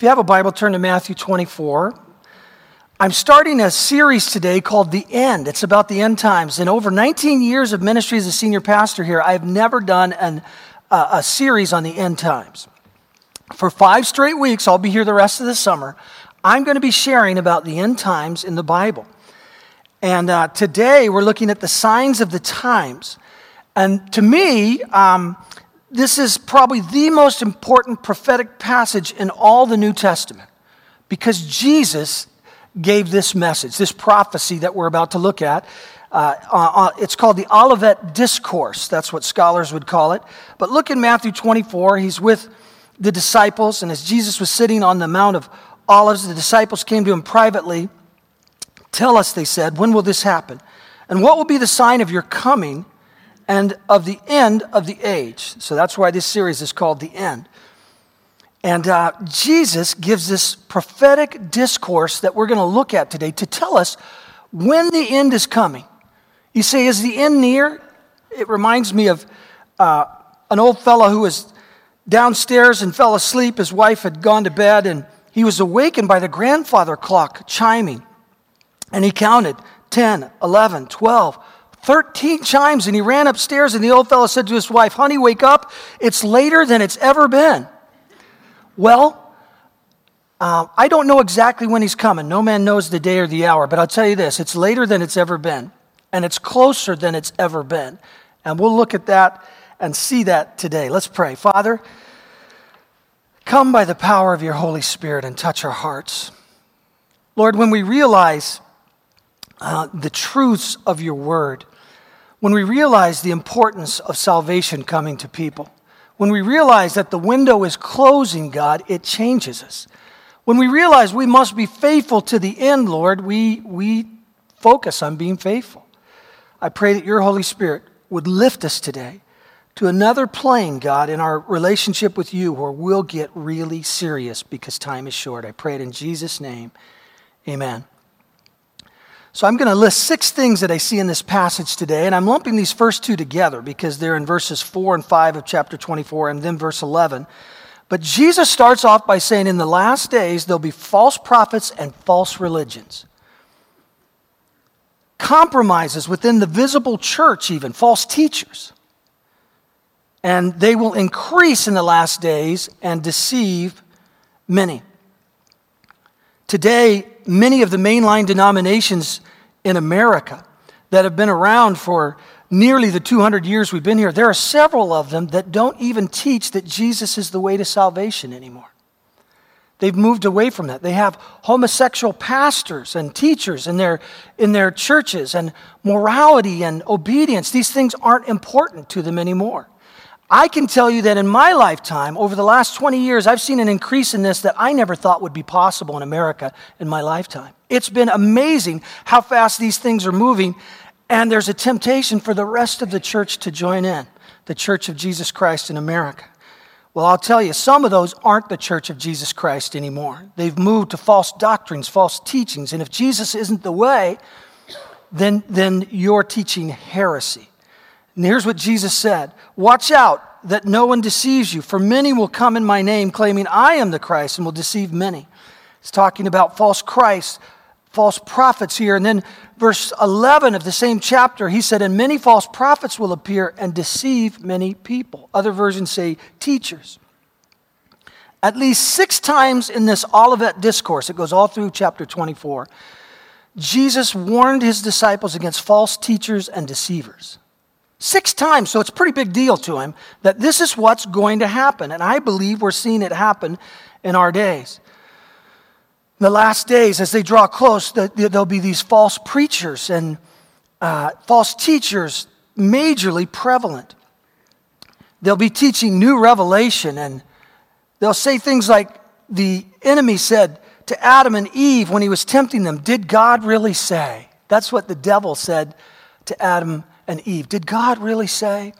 If you have a Bible, turn to Matthew 24. I'm starting a series today called The End. It's about the end times. In over 19 years of ministry as a senior pastor here, I've never done an, uh, a series on the end times. For five straight weeks, I'll be here the rest of the summer. I'm going to be sharing about the end times in the Bible. And uh, today we're looking at the signs of the times. And to me, um, this is probably the most important prophetic passage in all the New Testament because Jesus gave this message, this prophecy that we're about to look at. Uh, uh, uh, it's called the Olivet Discourse. That's what scholars would call it. But look in Matthew 24. He's with the disciples, and as Jesus was sitting on the Mount of Olives, the disciples came to him privately. Tell us, they said, when will this happen? And what will be the sign of your coming and of the end of the age. So that's why this series is called The End. And uh, Jesus gives this prophetic discourse that we're going to look at today to tell us when the end is coming. You say, Is the end near? It reminds me of uh, an old fellow who was downstairs and fell asleep. His wife had gone to bed, and he was awakened by the grandfather clock chiming. And he counted 10, 11, 12, 13 chimes and he ran upstairs and the old fellow said to his wife, Honey, wake up. It's later than it's ever been. Well, uh, I don't know exactly when he's coming. No man knows the day or the hour, but I'll tell you this it's later than it's ever been, and it's closer than it's ever been. And we'll look at that and see that today. Let's pray. Father, come by the power of your Holy Spirit and touch our hearts. Lord, when we realize uh, the truths of your word, when we realize the importance of salvation coming to people, when we realize that the window is closing, God, it changes us. When we realize we must be faithful to the end, Lord, we, we focus on being faithful. I pray that your Holy Spirit would lift us today to another plane, God, in our relationship with you where we'll get really serious because time is short. I pray it in Jesus' name. Amen. So I'm going to list six things that I see in this passage today, and I'm lumping these first two together because they're in verses 4 and 5 of chapter 24 and then verse 11. But Jesus starts off by saying, In the last days, there'll be false prophets and false religions. Compromises within the visible church, even false teachers. And they will increase in the last days and deceive many. Today, many of the mainline denominations in America that have been around for nearly the 200 years we've been here, there are several of them that don't even teach that Jesus is the way to salvation anymore. They've moved away from that. They have homosexual pastors and teachers in their, in their churches, and morality and obedience. These things aren't important to them anymore. I can tell you that in my lifetime, over the last 20 years, I've seen an increase in this that I never thought would be possible in America in my lifetime. It's been amazing how fast these things are moving, and there's a temptation for the rest of the church to join in, the Church of Jesus Christ in America. Well, I'll tell you, some of those aren't the Church of Jesus Christ anymore. They've moved to false doctrines, false teachings, and if Jesus isn't the way, then, then you're teaching heresy. And here's what Jesus said Watch out that no one deceives you, for many will come in my name, claiming I am the Christ, and will deceive many. He's talking about false Christ, false prophets here. And then verse 11 of the same chapter, he said, And many false prophets will appear and deceive many people. Other versions say teachers. At least six times in this Olivet discourse, it goes all through chapter 24, Jesus warned his disciples against false teachers and deceivers. Six times, so it's a pretty big deal to him that this is what's going to happen. And I believe we're seeing it happen in our days. In the last days, as they draw close, there'll be these false preachers and uh, false teachers majorly prevalent. They'll be teaching new revelation and they'll say things like the enemy said to Adam and Eve when he was tempting them, Did God really say? That's what the devil said to Adam and Eve. Did God really say?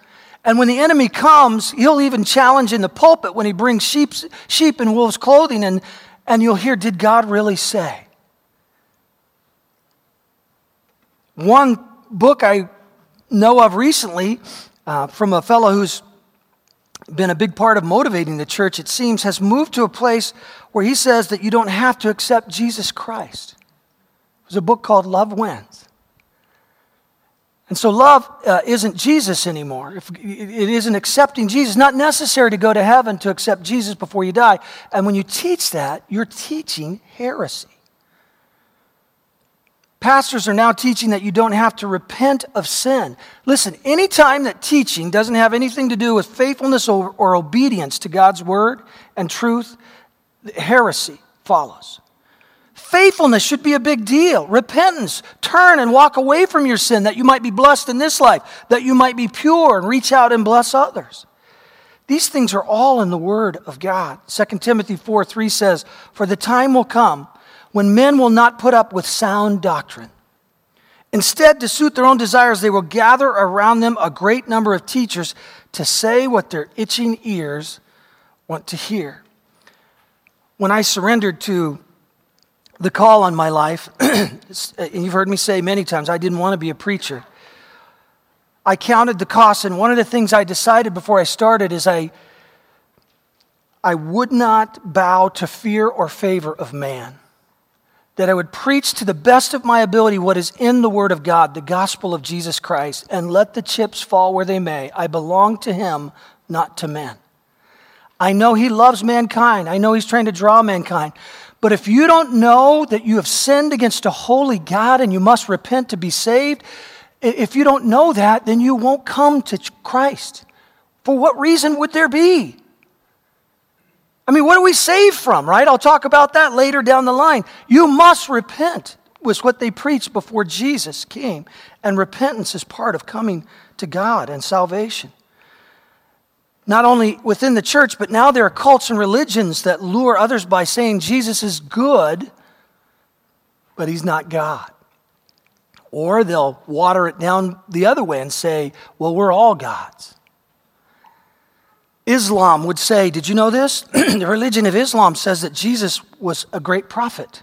And when the enemy comes, he'll even challenge in the pulpit when he brings sheep, sheep in wolves' clothing, and, and you'll hear, Did God really say? One book I know of recently uh, from a fellow who's been a big part of motivating the church, it seems, has moved to a place where he says that you don't have to accept Jesus Christ. There's a book called Love Wins. And so love uh, isn't Jesus anymore. If it isn't accepting Jesus. Not necessary to go to heaven to accept Jesus before you die. And when you teach that, you're teaching heresy. Pastors are now teaching that you don't have to repent of sin. Listen, anytime that teaching doesn't have anything to do with faithfulness or, or obedience to God's word and truth, heresy follows. Faithfulness should be a big deal. Repentance, turn and walk away from your sin that you might be blessed in this life, that you might be pure and reach out and bless others. These things are all in the Word of God. 2 Timothy 4 3 says, For the time will come when men will not put up with sound doctrine. Instead, to suit their own desires, they will gather around them a great number of teachers to say what their itching ears want to hear. When I surrendered to the call on my life, and you've heard me say many times, I didn't want to be a preacher. I counted the costs, and one of the things I decided before I started is I, I would not bow to fear or favor of man that I would preach to the best of my ability what is in the Word of God, the gospel of Jesus Christ, and let the chips fall where they may. I belong to Him, not to men. I know He loves mankind. I know He's trying to draw mankind. But if you don't know that you have sinned against a holy God and you must repent to be saved, if you don't know that, then you won't come to Christ. For what reason would there be? I mean, what are we saved from, right? I'll talk about that later down the line. You must repent, was what they preached before Jesus came. And repentance is part of coming to God and salvation. Not only within the church, but now there are cults and religions that lure others by saying Jesus is good, but he's not God. Or they'll water it down the other way and say, well, we're all gods. Islam would say, Did you know this? the religion of Islam says that Jesus was a great prophet.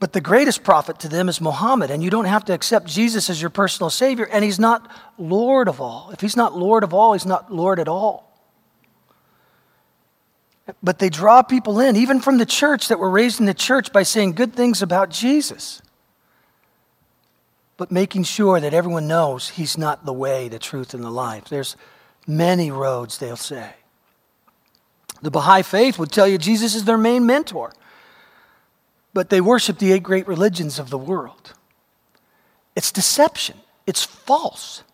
But the greatest prophet to them is Muhammad, and you don't have to accept Jesus as your personal Savior, and He's not Lord of all. If He's not Lord of all, He's not Lord at all. But they draw people in, even from the church that were raised in the church, by saying good things about Jesus but making sure that everyone knows he's not the way, the truth, and the life. There's many roads, they'll say. The Baha'i faith would tell you Jesus is their main mentor, but they worship the eight great religions of the world. It's deception, it's false.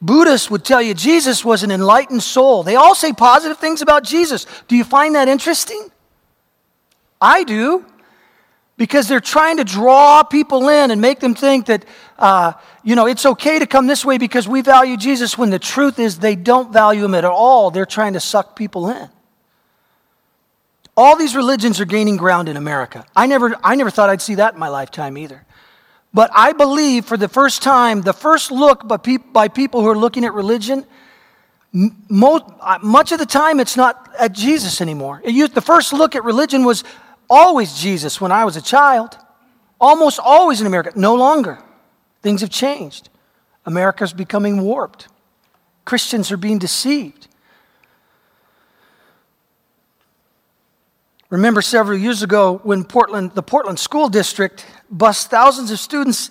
Buddhists would tell you Jesus was an enlightened soul. They all say positive things about Jesus. Do you find that interesting? I do because they're trying to draw people in and make them think that, uh, you know, it's okay to come this way because we value Jesus when the truth is they don't value him at all. They're trying to suck people in. All these religions are gaining ground in America. I never, I never thought I'd see that in my lifetime either. But I believe for the first time, the first look by, by people who are looking at religion, most, uh, much of the time it's not at Jesus anymore. Used, the first look at religion was always Jesus when I was a child, almost always in America. No longer. Things have changed. America's becoming warped. Christians are being deceived. Remember several years ago when Portland, the Portland School District bused thousands of students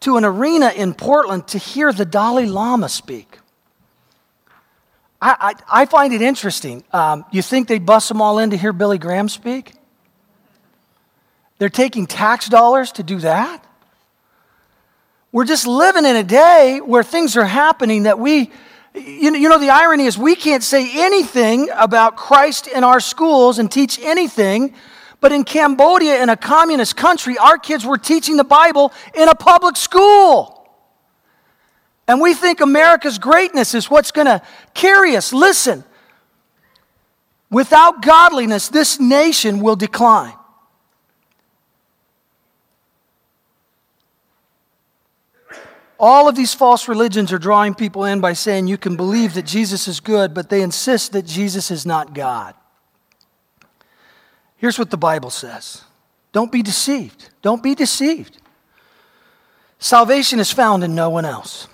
to an arena in Portland to hear the Dalai Lama speak. I, I, I find it interesting. Um, you think they'd bust them all in to hear Billy Graham speak? They're taking tax dollars to do that. We're just living in a day where things are happening that we, you know, you know, the irony is we can't say anything about Christ in our schools and teach anything. But in Cambodia, in a communist country, our kids were teaching the Bible in a public school. And we think America's greatness is what's going to carry us. Listen, without godliness, this nation will decline. All of these false religions are drawing people in by saying you can believe that Jesus is good, but they insist that Jesus is not God. Here's what the Bible says Don't be deceived. Don't be deceived. Salvation is found in no one else.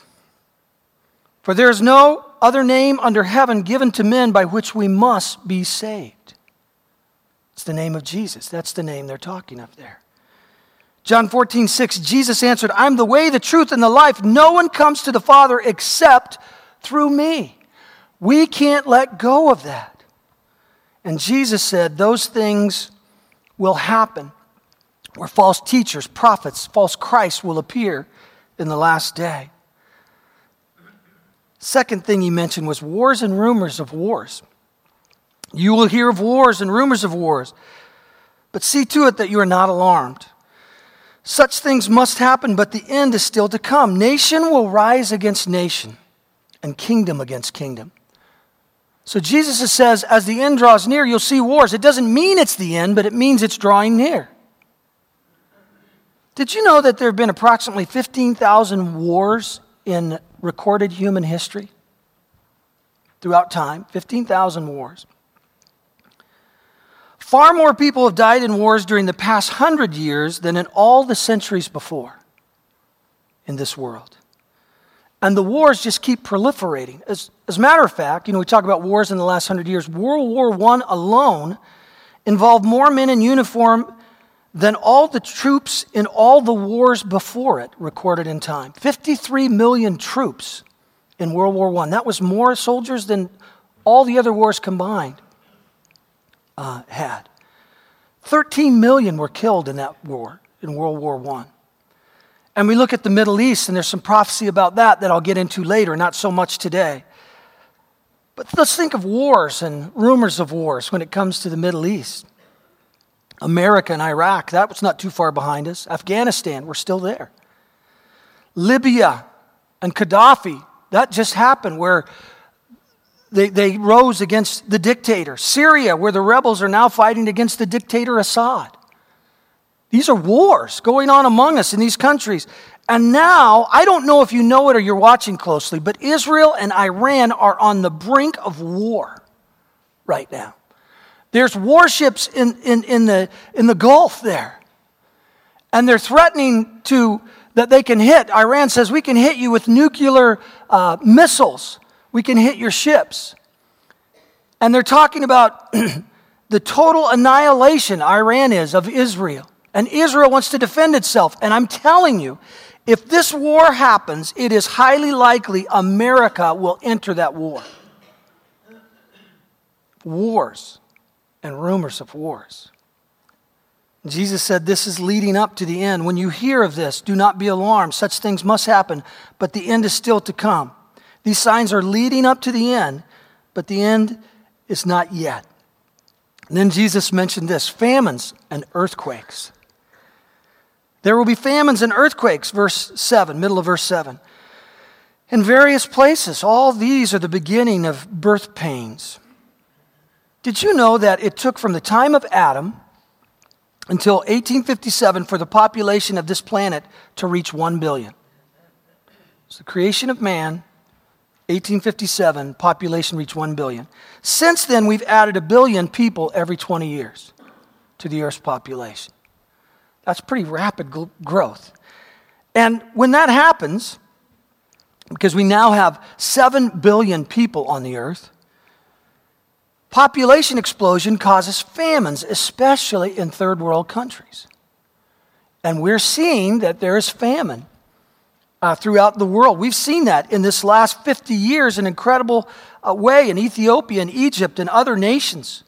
For there is no other name under heaven given to men by which we must be saved. It's the name of Jesus. That's the name they're talking of there. John 14, 6, Jesus answered, I'm the way, the truth, and the life. No one comes to the Father except through me. We can't let go of that. And Jesus said, Those things will happen where false teachers, prophets, false Christs will appear in the last day. Second thing he mentioned was wars and rumors of wars. You will hear of wars and rumors of wars, but see to it that you are not alarmed. Such things must happen, but the end is still to come. Nation will rise against nation, and kingdom against kingdom. So Jesus says, as the end draws near, you'll see wars. It doesn't mean it's the end, but it means it's drawing near. Did you know that there have been approximately 15,000 wars in recorded human history? Throughout time, 15,000 wars. Far more people have died in wars during the past hundred years than in all the centuries before in this world. And the wars just keep proliferating. As, as a matter of fact, you know, we talk about wars in the last hundred years. World War I alone involved more men in uniform than all the troops in all the wars before it recorded in time. 53 million troops in World War I. That was more soldiers than all the other wars combined uh, had. 13 million were killed in that war, in World War I. And we look at the Middle East, and there's some prophecy about that that I'll get into later, not so much today. But let's think of wars and rumors of wars when it comes to the Middle East. America and Iraq, that was not too far behind us. Afghanistan, we're still there. Libya and Gaddafi, that just happened where they, they rose against the dictator. Syria, where the rebels are now fighting against the dictator Assad. These are wars going on among us in these countries. And now, I don't know if you know it or you're watching closely, but Israel and Iran are on the brink of war right now. There's warships in, in, in, the, in the Gulf there. And they're threatening to that they can hit. Iran says we can hit you with nuclear uh, missiles we can hit your ships. And they're talking about the total annihilation Iran is of Israel. And Israel wants to defend itself. And I'm telling you, if this war happens, it is highly likely America will enter that war. Wars and rumors of wars. Jesus said, This is leading up to the end. When you hear of this, do not be alarmed. Such things must happen, but the end is still to come. These signs are leading up to the end, but the end is not yet. And then Jesus mentioned this famines and earthquakes. There will be famines and earthquakes, verse 7, middle of verse 7. In various places, all these are the beginning of birth pains. Did you know that it took from the time of Adam until 1857 for the population of this planet to reach 1 billion? It's the creation of man 1857, population reached 1 billion. Since then, we've added a billion people every 20 years to the Earth's population. That's pretty rapid growth. And when that happens, because we now have 7 billion people on the Earth, population explosion causes famines, especially in third world countries. And we're seeing that there is famine uh, throughout the world. We've seen that in this last 50 years in an incredible uh, way in Ethiopia and Egypt and other nations.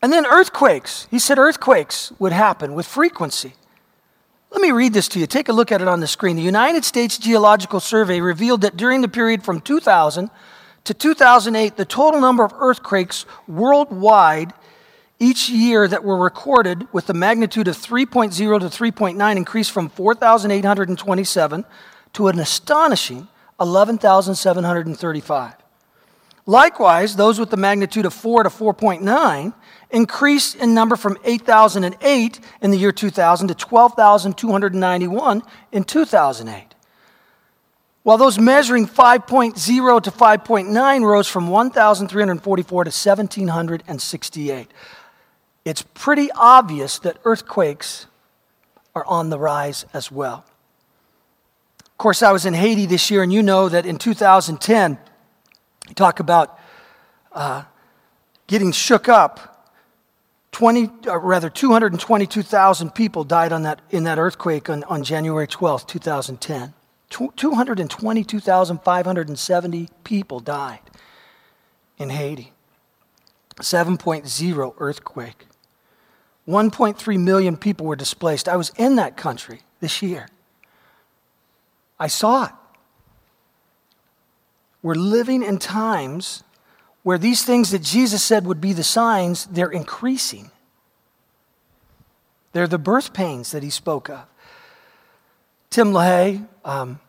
And then earthquakes. He said earthquakes would happen with frequency. Let me read this to you. Take a look at it on the screen. The United States Geological Survey revealed that during the period from 2000 to 2008, the total number of earthquakes worldwide each year that were recorded with the magnitude of 3.0 to 3.9 increased from 4,827 to an astonishing 11,735. Likewise, those with the magnitude of 4 to 4.9 increased in number from 8,008 in the year 2000 to 12,291 in 2008. While those measuring 5.0 to 5.9 rose from 1,344 to 1,768 it's pretty obvious that earthquakes are on the rise as well. Of course, I was in Haiti this year, and you know that in 2010, you talk about uh, getting shook up. 20, or rather, 222,000 people died on that, in that earthquake on, on January 12th, 2010. 222,570 people died in Haiti. 7.0 earthquake. 1.3 million people were displaced. I was in that country this year. I saw it. We're living in times where these things that Jesus said would be the signs, they're increasing. They're the birth pains that he spoke of. Tim LaHaye um,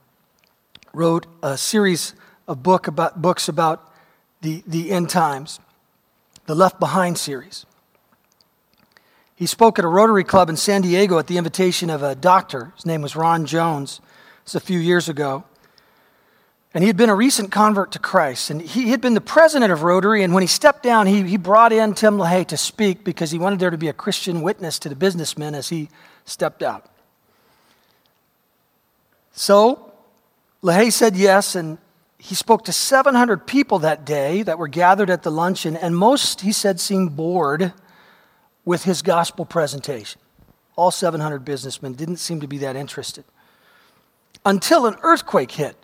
wrote a series of book about, books about the, the end times, the Left Behind series. He spoke at a Rotary Club in San Diego at the invitation of a doctor. His name was Ron Jones. It's a few years ago. And he had been a recent convert to Christ. And he had been the president of Rotary. And when he stepped down, he, he brought in Tim LaHaye to speak because he wanted there to be a Christian witness to the businessmen as he stepped out. So LaHaye said yes, and he spoke to 700 people that day that were gathered at the luncheon. And most, he said, seemed bored with his gospel presentation. All 700 businessmen didn't seem to be that interested. Until an earthquake hit.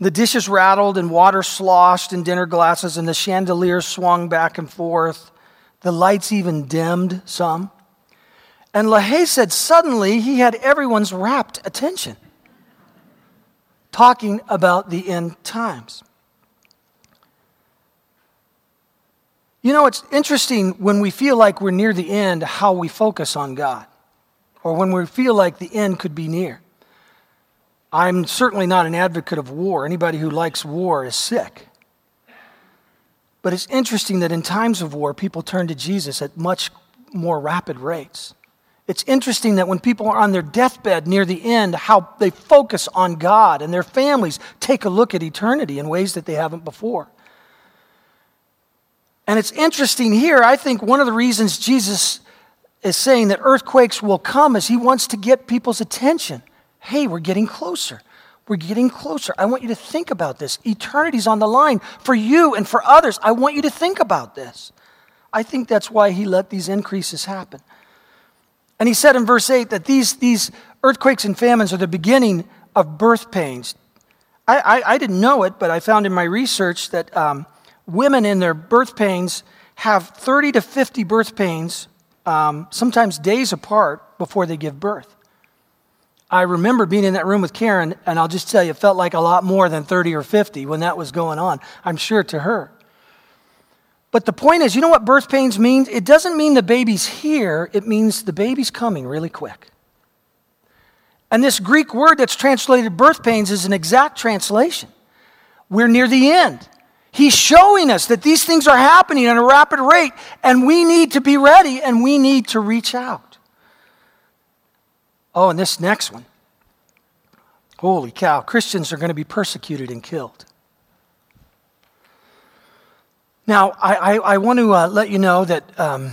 The dishes rattled and water sloshed in dinner glasses, and the chandeliers swung back and forth. The lights even dimmed some. And LaHaye said suddenly he had everyone's rapt attention, talking about the end times. You know, it's interesting when we feel like we're near the end how we focus on God, or when we feel like the end could be near. I'm certainly not an advocate of war. Anybody who likes war is sick. But it's interesting that in times of war, people turn to Jesus at much more rapid rates. It's interesting that when people are on their deathbed near the end, how they focus on God and their families take a look at eternity in ways that they haven't before. And it's interesting here, I think one of the reasons Jesus is saying that earthquakes will come is he wants to get people's attention. Hey, we're getting closer. We're getting closer. I want you to think about this. Eternity's on the line for you and for others. I want you to think about this. I think that's why he let these increases happen. And he said in verse 8 that these, these earthquakes and famines are the beginning of birth pains. I, I, I didn't know it, but I found in my research that um, women in their birth pains have 30 to 50 birth pains, um, sometimes days apart, before they give birth. I remember being in that room with Karen, and I'll just tell you, it felt like a lot more than 30 or 50 when that was going on, I'm sure to her. But the point is, you know what birth pains means? It doesn't mean the baby's here, it means the baby's coming really quick. And this Greek word that's translated birth pains is an exact translation. We're near the end. He's showing us that these things are happening at a rapid rate, and we need to be ready and we need to reach out. Oh, and this next one. Holy cow, Christians are going to be persecuted and killed. Now, I, I, I want to uh, let you know that um,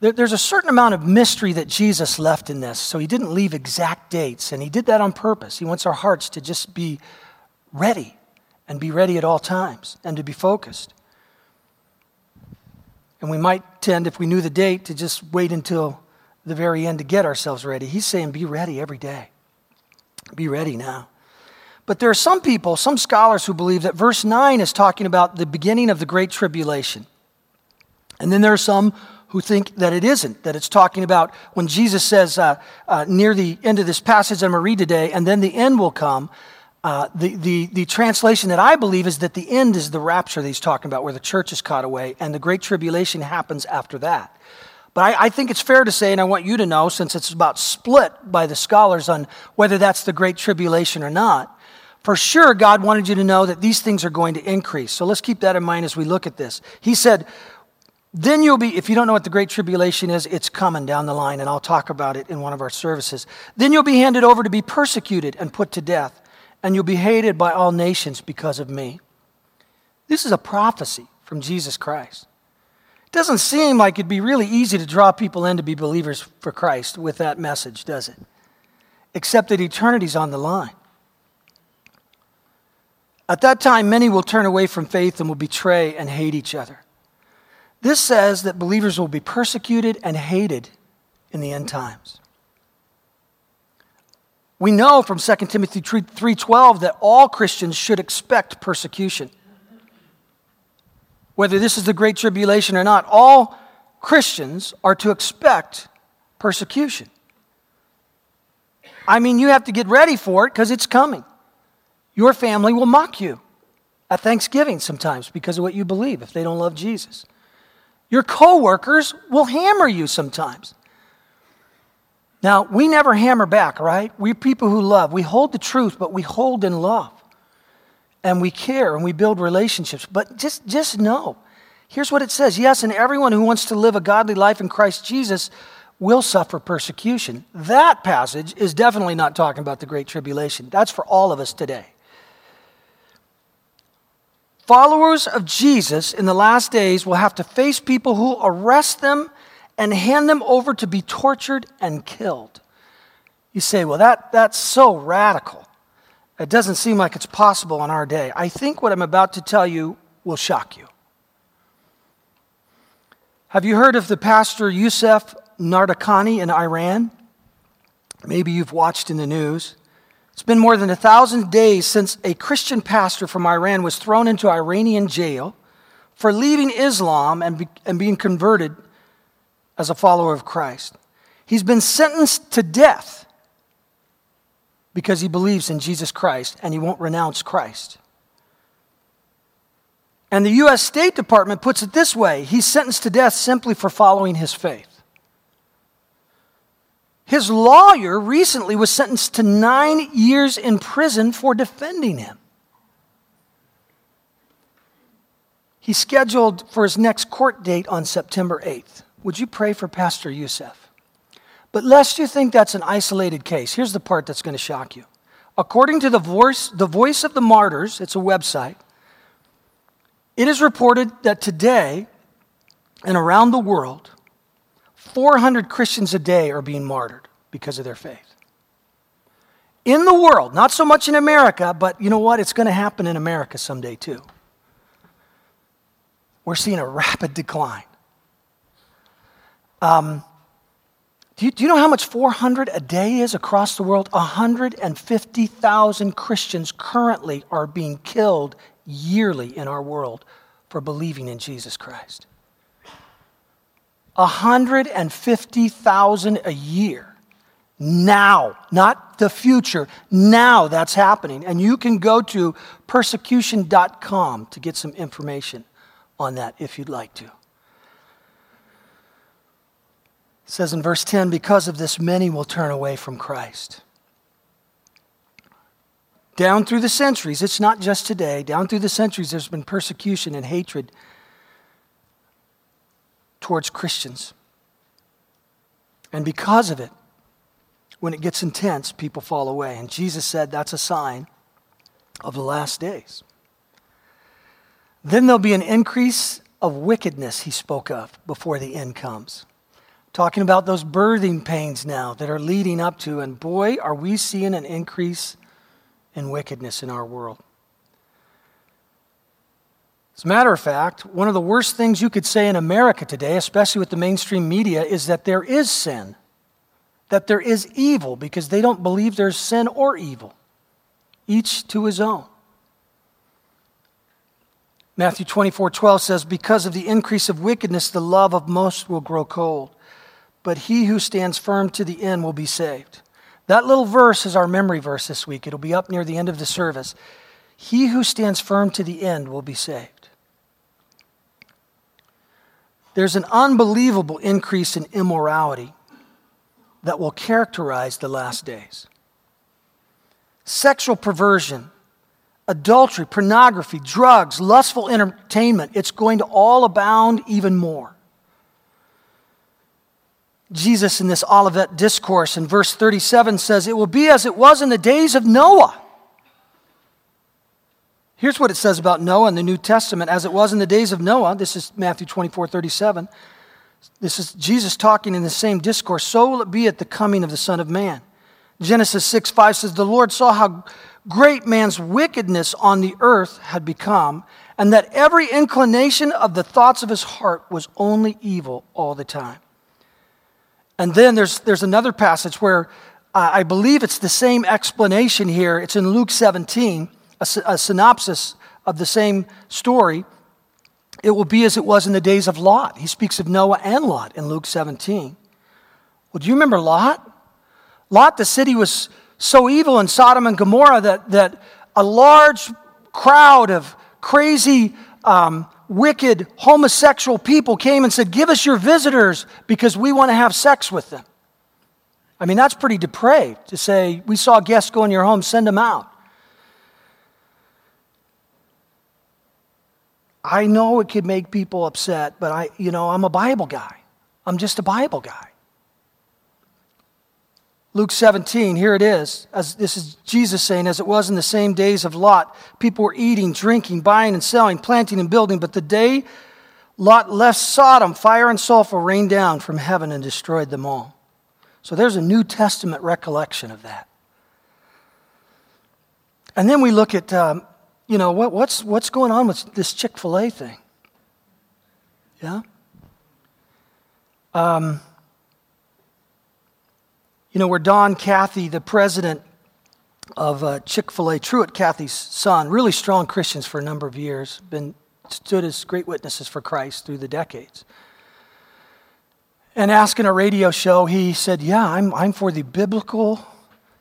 there, there's a certain amount of mystery that Jesus left in this. So he didn't leave exact dates, and he did that on purpose. He wants our hearts to just be ready and be ready at all times and to be focused. And we might tend, if we knew the date, to just wait until the very end to get ourselves ready. He's saying, be ready every day. Be ready now. But there are some people, some scholars who believe that verse 9 is talking about the beginning of the Great Tribulation. And then there are some who think that it isn't, that it's talking about when Jesus says uh, uh, near the end of this passage I'm going to read today, and then the end will come. Uh, the, the, the translation that I believe is that the end is the rapture that he's talking about, where the church is caught away, and the great tribulation happens after that. But I, I, think it's fair to say, and I want you to know, since it's about split by the scholars on whether that's the great tribulation or not, for sure God wanted you to know that these things are going to increase. So let's keep that in mind as we look at this. He said, then you'll be, if you don't know what the Great Tribulation is, it's coming down the line, and I'll talk about it in one of our services. Then you'll be handed over to be persecuted and put to death and you'll be hated by all nations because of me. This is a prophecy from Jesus Christ. It doesn't seem like it'd be really easy to draw people in to be believers for Christ with that message, does it? except that eternity's on the line. At that time, many will turn away from faith and will betray and hate each other. This says that believers will be persecuted and hated in the end times. We know from 2 Timothy 3:12 that all Christians should expect persecution. Whether this is the great tribulation or not, all Christians are to expect persecution. I mean, you have to get ready for it because it's coming. Your family will mock you at Thanksgiving sometimes because of what you believe if they don't love Jesus. Your coworkers will hammer you sometimes. Now, we never hammer back, right? We're people who love. We hold the truth, but we hold in love. And we care and we build relationships. But just, just know here's what it says Yes, and everyone who wants to live a godly life in Christ Jesus will suffer persecution. That passage is definitely not talking about the Great Tribulation. That's for all of us today. Followers of Jesus in the last days will have to face people who arrest them and hand them over to be tortured and killed. You say, well, that, that's so radical. It doesn't seem like it's possible in our day. I think what I'm about to tell you will shock you. Have you heard of the pastor Yusuf Nadarkhani in Iran? Maybe you've watched in the news. It's been more than a thousand days since a Christian pastor from Iran was thrown into Iranian jail for leaving Islam and, be, and being converted as a follower of Christ. He's been sentenced to death because he believes in Jesus Christ and he won't renounce Christ. And the U.S. State Department puts it this way he's sentenced to death simply for following his faith. His lawyer recently was sentenced to nine years in prison for defending him. He's scheduled for his next court date on September 8th. Would you pray for Pastor Youssef? But lest you think that's an isolated case, here's the part that's going to shock you. According to the voice, the voice of the Martyrs, it's a website, it is reported that today and around the world, 400 Christians a day are being martyred because of their faith. In the world, not so much in America, but you know what? It's going to happen in America someday too. We're seeing a rapid decline. Um, do, you, do you know how much 400 a day is across the world? 150,000 Christians currently are being killed yearly in our world for believing in Jesus Christ. 150,000 a year. Now, not the future. Now that's happening. And you can go to persecution.com to get some information on that if you'd like to. It says in verse 10 because of this, many will turn away from Christ. Down through the centuries, it's not just today, down through the centuries, there's been persecution and hatred towards Christians. And because of it, when it gets intense, people fall away. And Jesus said that's a sign of the last days. Then there'll be an increase of wickedness, he spoke of, before the end comes. Talking about those birthing pains now that are leading up to, and boy, are we seeing an increase in wickedness in our world. As a matter of fact, one of the worst things you could say in America today, especially with the mainstream media, is that there is sin, that there is evil, because they don't believe there's sin or evil, each to his own. Matthew 24 12 says, Because of the increase of wickedness, the love of most will grow cold, but he who stands firm to the end will be saved. That little verse is our memory verse this week. It'll be up near the end of the service. He who stands firm to the end will be saved. There's an unbelievable increase in immorality that will characterize the last days. Sexual perversion, adultery, pornography, drugs, lustful entertainment, it's going to all abound even more. Jesus, in this Olivet discourse in verse 37, says, It will be as it was in the days of Noah. Here's what it says about Noah in the New Testament as it was in the days of Noah. This is Matthew 24 37. This is Jesus talking in the same discourse. So will it be at the coming of the Son of Man. Genesis 6 5 says, The Lord saw how great man's wickedness on the earth had become, and that every inclination of the thoughts of his heart was only evil all the time. And then there's, there's another passage where uh, I believe it's the same explanation here. It's in Luke 17, a, a synopsis of the same story. It will be as it was in the days of Lot. He speaks of Noah and Lot in Luke 17. Well, do you remember Lot? Lot, the city was so evil in Sodom and Gomorrah that, that a large crowd of crazy, um, wicked, homosexual people came and said, Give us your visitors because we want to have sex with them. I mean, that's pretty depraved to say, We saw guests go in your home, send them out. I know it could make people upset, but I, you know, I'm a Bible guy. I'm just a Bible guy. Luke 17, here it is. As this is Jesus saying, as it was in the same days of Lot, people were eating, drinking, buying and selling, planting and building. But the day Lot left Sodom, fire and sulfur rained down from heaven and destroyed them all. So there's a New Testament recollection of that. And then we look at, um, you know, what, what's, what's going on with this Chick fil A thing? Yeah? Um, you know, where Don Cathy, the president of uh, Chick fil A, Truett Cathy's son, really strong Christians for a number of years, been stood as great witnesses for Christ through the decades. And asking a radio show, he said, Yeah, I'm, I'm for the biblical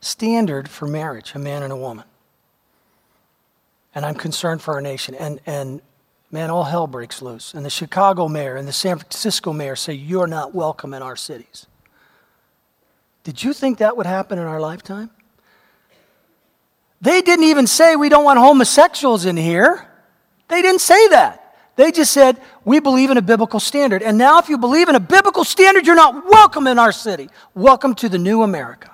standard for marriage, a man and a woman. And I'm concerned for our nation. And, and man, all hell breaks loose. And the Chicago mayor and the San Francisco mayor say, You're not welcome in our cities. Did you think that would happen in our lifetime? They didn't even say we don't want homosexuals in here. They didn't say that. They just said, we believe in a biblical standard. And now, if you believe in a biblical standard, you're not welcome in our city. Welcome to the new America.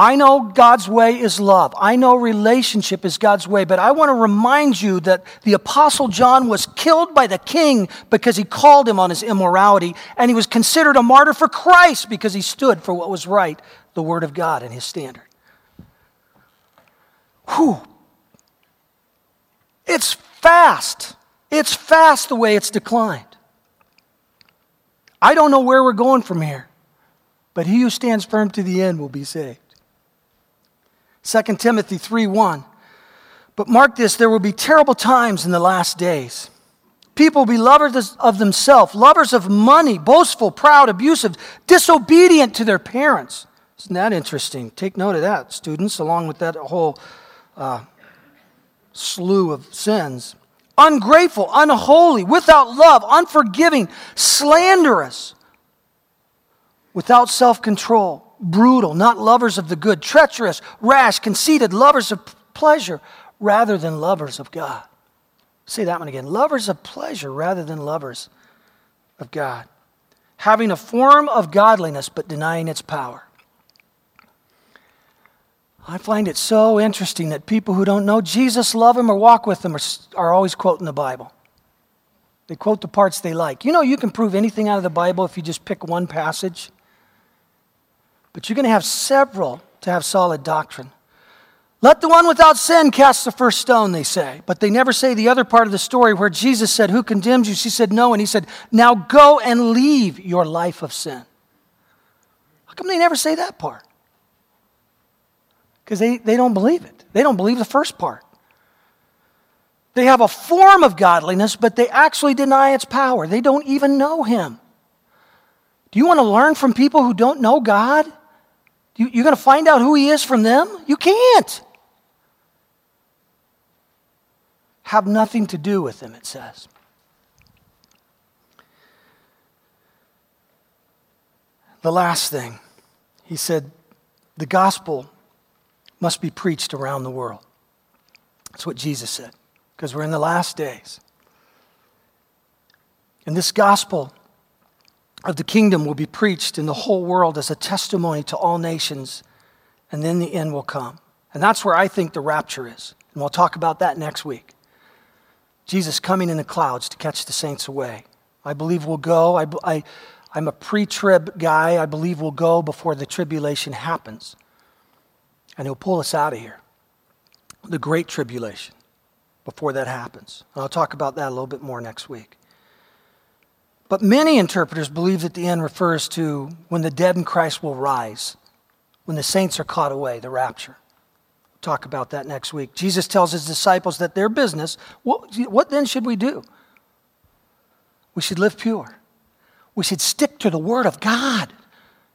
I know God's way is love. I know relationship is God's way, but I want to remind you that the Apostle John was killed by the king because he called him on his immorality, and he was considered a martyr for Christ because he stood for what was right, the Word of God and his standard. Whew. It's fast. It's fast the way it's declined. I don't know where we're going from here, but he who stands firm to the end will be saved. 2 Timothy 3 1. But mark this there will be terrible times in the last days. People will be lovers of themselves, lovers of money, boastful, proud, abusive, disobedient to their parents. Isn't that interesting? Take note of that, students, along with that whole uh, slew of sins. Ungrateful, unholy, without love, unforgiving, slanderous, without self control brutal, not lovers of the good, treacherous, rash, conceited, lovers of pleasure rather than lovers of God. Say that one again. Lovers of pleasure rather than lovers of God. Having a form of godliness but denying its power. I find it so interesting that people who don't know Jesus, love him, or walk with him are, are always quoting the Bible. They quote the parts they like. You know, you can prove anything out of the Bible if you just pick one passage. But you're going to have several to have solid doctrine. Let the one without sin cast the first stone, they say. But they never say the other part of the story where Jesus said, Who condemns you? She said, No. And he said, Now go and leave your life of sin. How come they never say that part? Because they, they don't believe it. They don't believe the first part. They have a form of godliness, but they actually deny its power. They don't even know Him. Do you want to learn from people who don't know God? You, you're going to find out who He is from them? You can't. Have nothing to do with Him, it says. The last thing, He said, the gospel must be preached around the world. That's what Jesus said, because we're in the last days. And this gospel of the kingdom will be preached in the whole world as a testimony to all nations, and then the end will come. And that's where I think the rapture is. And we'll talk about that next week. Jesus coming in the clouds to catch the saints away. I believe we'll go. I, I, I'm a pre trib guy. I believe we'll go before the tribulation happens. And he'll pull us out of here. The great tribulation before that happens. And I'll talk about that a little bit more next week. But many interpreters believe that the end refers to when the dead in Christ will rise, when the saints are caught away, the rapture. We'll talk about that next week. Jesus tells his disciples that their business, what, what then should we do? We should live pure. We should stick to the Word of God.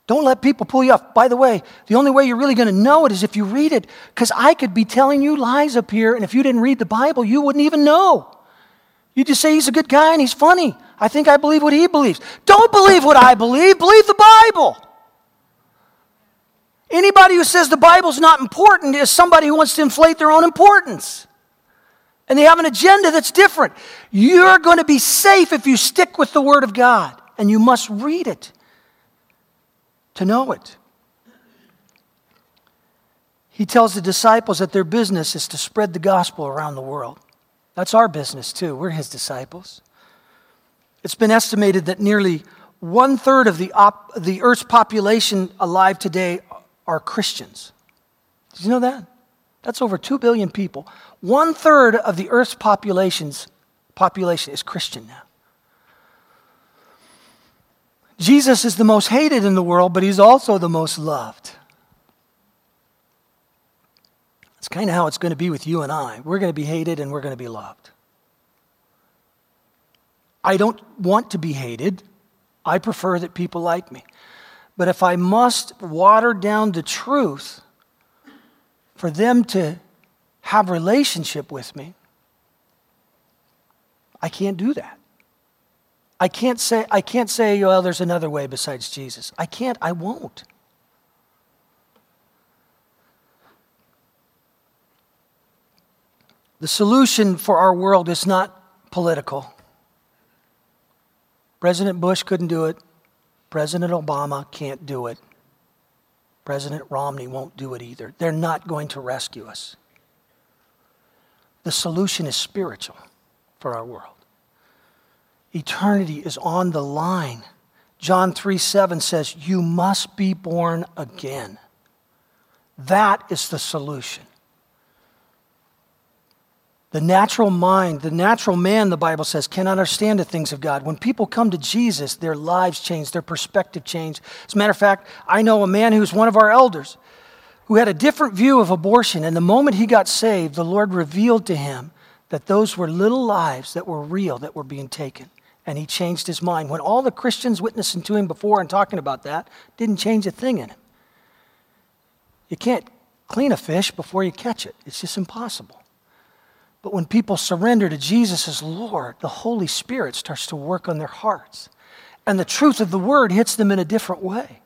Don't let people pull you off. By the way, the only way you're really going to know it is if you read it, because I could be telling you lies up here, and if you didn't read the Bible, you wouldn't even know. You just say he's a good guy and he's funny. I think I believe what he believes. Don't believe what I believe, believe the Bible. Anybody who says the Bible's not important is somebody who wants to inflate their own importance. And they have an agenda that's different. You're going to be safe if you stick with the Word of God, and you must read it to know it. He tells the disciples that their business is to spread the gospel around the world. That's our business too. We're his disciples. It's been estimated that nearly one third of the, op- the earth's population alive today are Christians. Did you know that? That's over 2 billion people. One third of the earth's population's population is Christian now. Jesus is the most hated in the world, but he's also the most loved. It's kind of how it's going to be with you and I. We're going to be hated and we're going to be loved. I don't want to be hated. I prefer that people like me. But if I must water down the truth for them to have relationship with me, I can't do that. I can't say, I can't say, well, there's another way besides Jesus. I can't, I won't. The solution for our world is not political. President Bush couldn't do it. President Obama can't do it. President Romney won't do it either. They're not going to rescue us. The solution is spiritual for our world. Eternity is on the line. John 3 7 says, You must be born again. That is the solution. The natural mind, the natural man, the Bible says, cannot understand the things of God. When people come to Jesus, their lives change, their perspective change. As a matter of fact, I know a man who's one of our elders who had a different view of abortion. And the moment he got saved, the Lord revealed to him that those were little lives that were real that were being taken. And he changed his mind. When all the Christians witnessing to him before and talking about that didn't change a thing in him. You can't clean a fish before you catch it, it's just impossible. But when people surrender to Jesus as Lord, the Holy Spirit starts to work on their hearts. And the truth of the word hits them in a different way.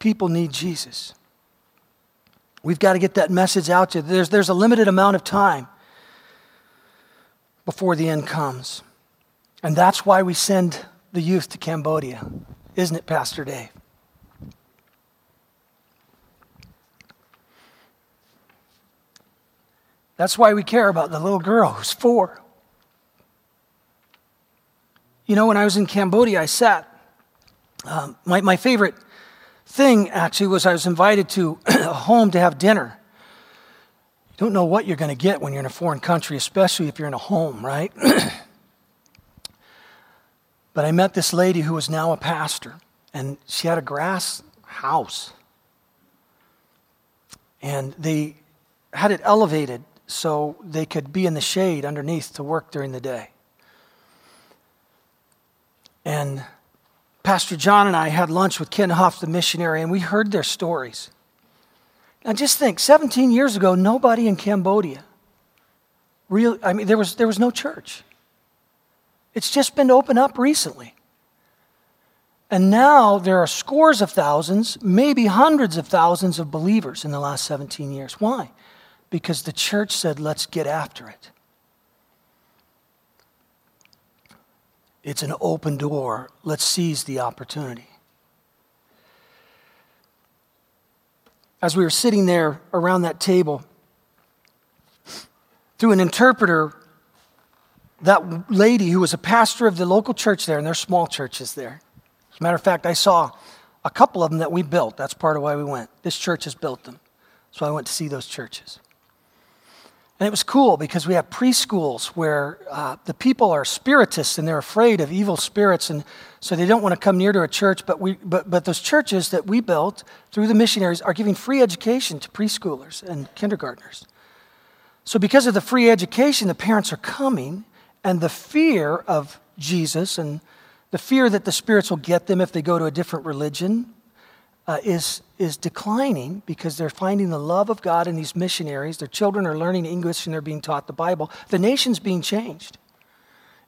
People need Jesus. We've got to get that message out to there's, there's a limited amount of time before the end comes. And that's why we send the youth to Cambodia, isn't it, Pastor Dave? That's why we care about the little girl who's four. You know, when I was in Cambodia, I sat. Um, my, my favorite thing actually was I was invited to a home to have dinner. You don't know what you're going to get when you're in a foreign country, especially if you're in a home, right? but I met this lady who was now a pastor, and she had a grass house. And they had it elevated so they could be in the shade underneath to work during the day. And Pastor John and I had lunch with Ken Hoff, the missionary, and we heard their stories. Now just think, 17 years ago, nobody in Cambodia, real, I mean, there was, there was no church. It's just been opened up recently. And now there are scores of thousands, maybe hundreds of thousands of believers in the last 17 years. Why? Because the church said, let's get after it. It's an open door. Let's seize the opportunity. As we were sitting there around that table, through an interpreter, that lady who was a pastor of the local church there, and there's small churches there. As a matter of fact, I saw a couple of them that we built. That's part of why we went. This church has built them. So I went to see those churches. And it was cool because we have preschools where uh, the people are spiritists and they're afraid of evil spirits, and so they don't want to come near to a church. But, we, but, but those churches that we built through the missionaries are giving free education to preschoolers and kindergartners. So, because of the free education, the parents are coming, and the fear of Jesus and the fear that the spirits will get them if they go to a different religion uh, is, is declining because they're finding the love of God in these missionaries. Their children are learning English and they're being taught the Bible. The nation's being changed.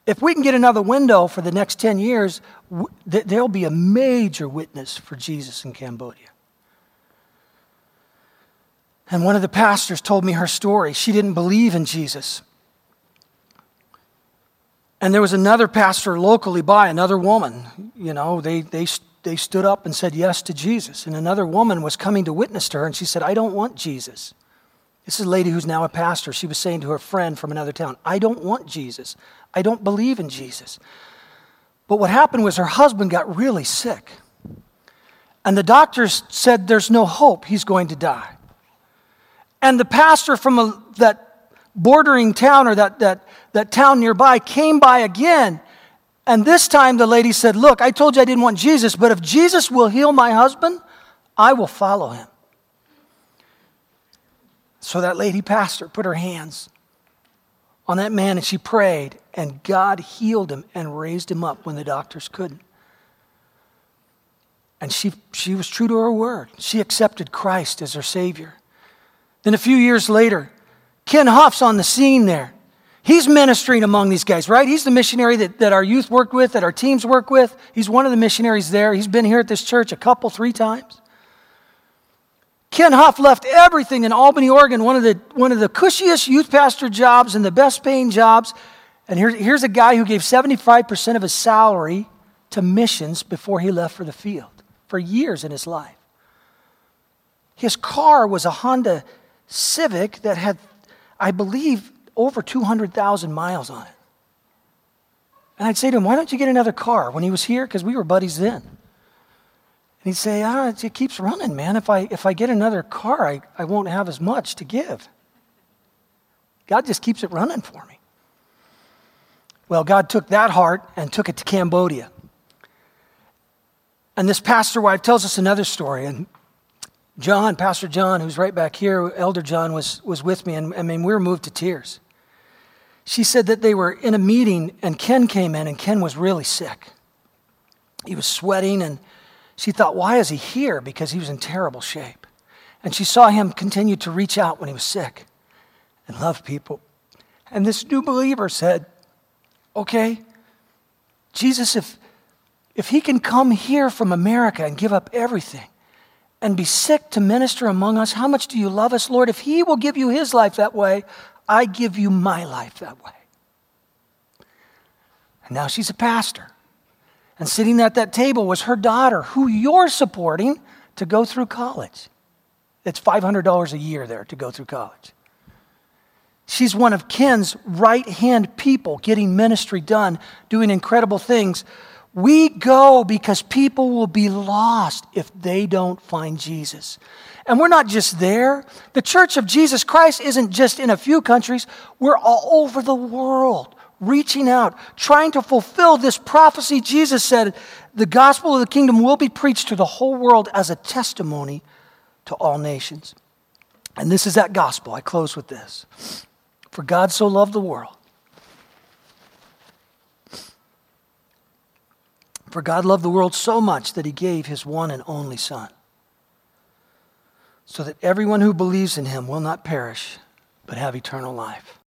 If we can get another window for the next 10 years, w- th- there'll be a major witness for Jesus in Cambodia. And one of the pastors told me her story. She didn't believe in Jesus. And there was another pastor locally by, another woman. You know, they, they they stood up and said yes to Jesus. And another woman was coming to witness to her, and she said, I don't want Jesus. This is a lady who's now a pastor. She was saying to her friend from another town, I don't want Jesus. I don't believe in Jesus. But what happened was her husband got really sick. And the doctors said, There's no hope. He's going to die. And the pastor from a, that bordering town or that, that, that town nearby came by again and this time the lady said, Look, I told you I didn't want Jesus, but if Jesus will heal my husband, I will follow him. So that lady pastor put her hands on that man and she prayed, and God healed him and raised him up when the doctors couldn't. And she, she was true to her word. She accepted Christ as her Savior. Then a few years later, Ken Huff's on the scene there. He's ministering among these guys, right? He's the missionary that, that our youth worked with, that our teams work with. He's one of the missionaries there. He's been here at this church a couple, three times. Ken Huff left everything in Albany, Oregon, one of the, one of the cushiest youth pastor jobs and the best paying jobs. And here, here's a guy who gave 75% of his salary to missions before he left for the field for years in his life. His car was a Honda Civic that had, I believe, over 200,000 miles on it. And I'd say to him, Why don't you get another car when he was here? Because we were buddies then. And he'd say, ah, It keeps running, man. If I, if I get another car, I, I won't have as much to give. God just keeps it running for me. Well, God took that heart and took it to Cambodia. And this pastor wife tells us another story. And John, Pastor John, who's right back here, Elder John, was, was with me. And I mean, we were moved to tears. She said that they were in a meeting and Ken came in and Ken was really sick. He was sweating and she thought, why is he here? Because he was in terrible shape. And she saw him continue to reach out when he was sick and love people. And this new believer said, okay, Jesus, if, if he can come here from America and give up everything and be sick to minister among us, how much do you love us, Lord? If he will give you his life that way, I give you my life that way. And now she's a pastor. And sitting at that table was her daughter, who you're supporting to go through college. It's $500 a year there to go through college. She's one of Ken's right hand people getting ministry done, doing incredible things. We go because people will be lost if they don't find Jesus. And we're not just there. The church of Jesus Christ isn't just in a few countries, we're all over the world, reaching out, trying to fulfill this prophecy. Jesus said, The gospel of the kingdom will be preached to the whole world as a testimony to all nations. And this is that gospel. I close with this. For God so loved the world. For God loved the world so much that he gave his one and only Son so that everyone who believes in him will not perish, but have eternal life.